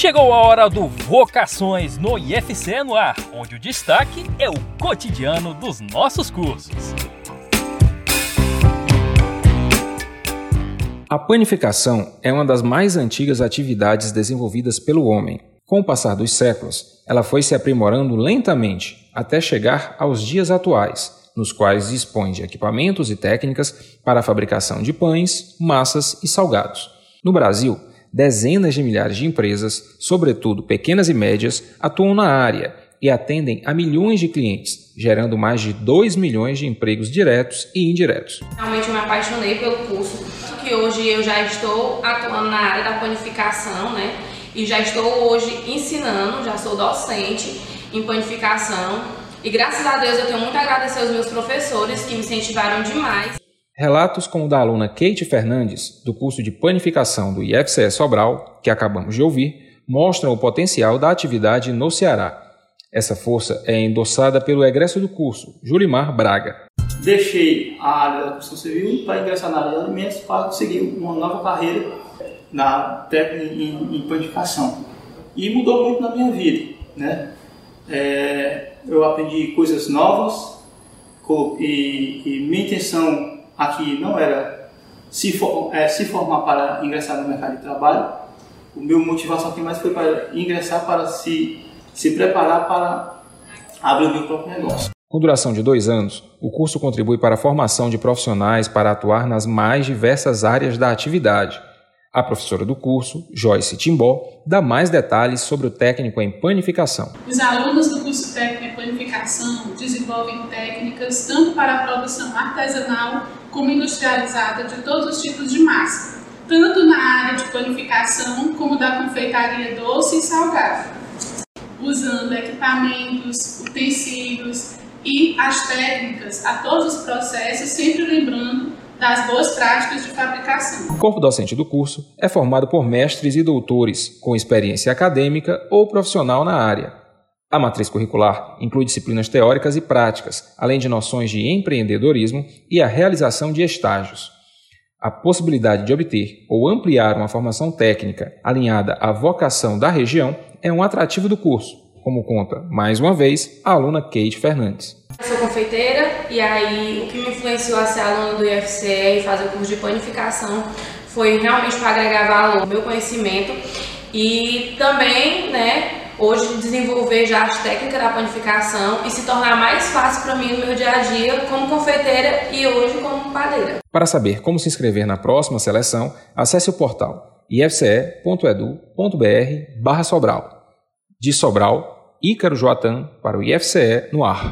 Chegou a hora do Vocações no IFC no ar, onde o destaque é o cotidiano dos nossos cursos. A panificação é uma das mais antigas atividades desenvolvidas pelo homem. Com o passar dos séculos, ela foi se aprimorando lentamente até chegar aos dias atuais, nos quais dispõe de equipamentos e técnicas para a fabricação de pães, massas e salgados. No Brasil, dezenas de milhares de empresas, sobretudo pequenas e médias, atuam na área e atendem a milhões de clientes, gerando mais de 2 milhões de empregos diretos e indiretos. Realmente eu me apaixonei pelo curso, que hoje eu já estou atuando na área da panificação, né? E já estou hoje ensinando, já sou docente em panificação. E graças a Deus eu tenho muito a agradecer aos meus professores que me incentivaram demais. Relatos como o da aluna Kate Fernandes, do curso de panificação do IFCE Sobral, que acabamos de ouvir, mostram o potencial da atividade no Ceará. Essa força é endossada pelo egresso do curso, Julimar Braga. Deixei a área da construção civil para ingressar na área de alimentos para seguir uma nova carreira na técnica em, em panificação. E mudou muito na minha vida, né? É, eu aprendi coisas novas e, e minha intenção aqui não era se, for, é, se formar para ingressar no mercado de trabalho. O meu motivação aqui mais foi para ingressar para se, se preparar para abrir o meu próprio negócio. Com duração de dois anos, o curso contribui para a formação de profissionais para atuar nas mais diversas áreas da atividade. A professora do curso, Joyce Timbó, dá mais detalhes sobre o técnico em panificação. Os alunos do curso técnico em panificação desenvolvem técnicas tanto para a produção artesanal como industrializada de todos os tipos de massa, tanto na área de panificação como da confeitaria doce e salgada, usando equipamentos, utensílios e as técnicas a todos os processos, sempre lembrando das boas práticas de fabricação. O corpo docente do curso é formado por mestres e doutores com experiência acadêmica ou profissional na área a matriz curricular inclui disciplinas teóricas e práticas, além de noções de empreendedorismo e a realização de estágios. A possibilidade de obter ou ampliar uma formação técnica alinhada à vocação da região é um atrativo do curso, como conta, mais uma vez, a aluna Kate Fernandes. Eu sou confeiteira e aí o que me influenciou a ser aluna do IFCE e fazer o curso de panificação foi realmente para agregar valor ao meu conhecimento e também, né, hoje desenvolver já as técnicas da panificação e se tornar mais fácil para mim no meu dia a dia como confeiteira e hoje como padeira. Para saber como se inscrever na próxima seleção, acesse o portal ifce.edu.br/sobral. De Sobral, Ícaro Joatan para o IFCE no ar.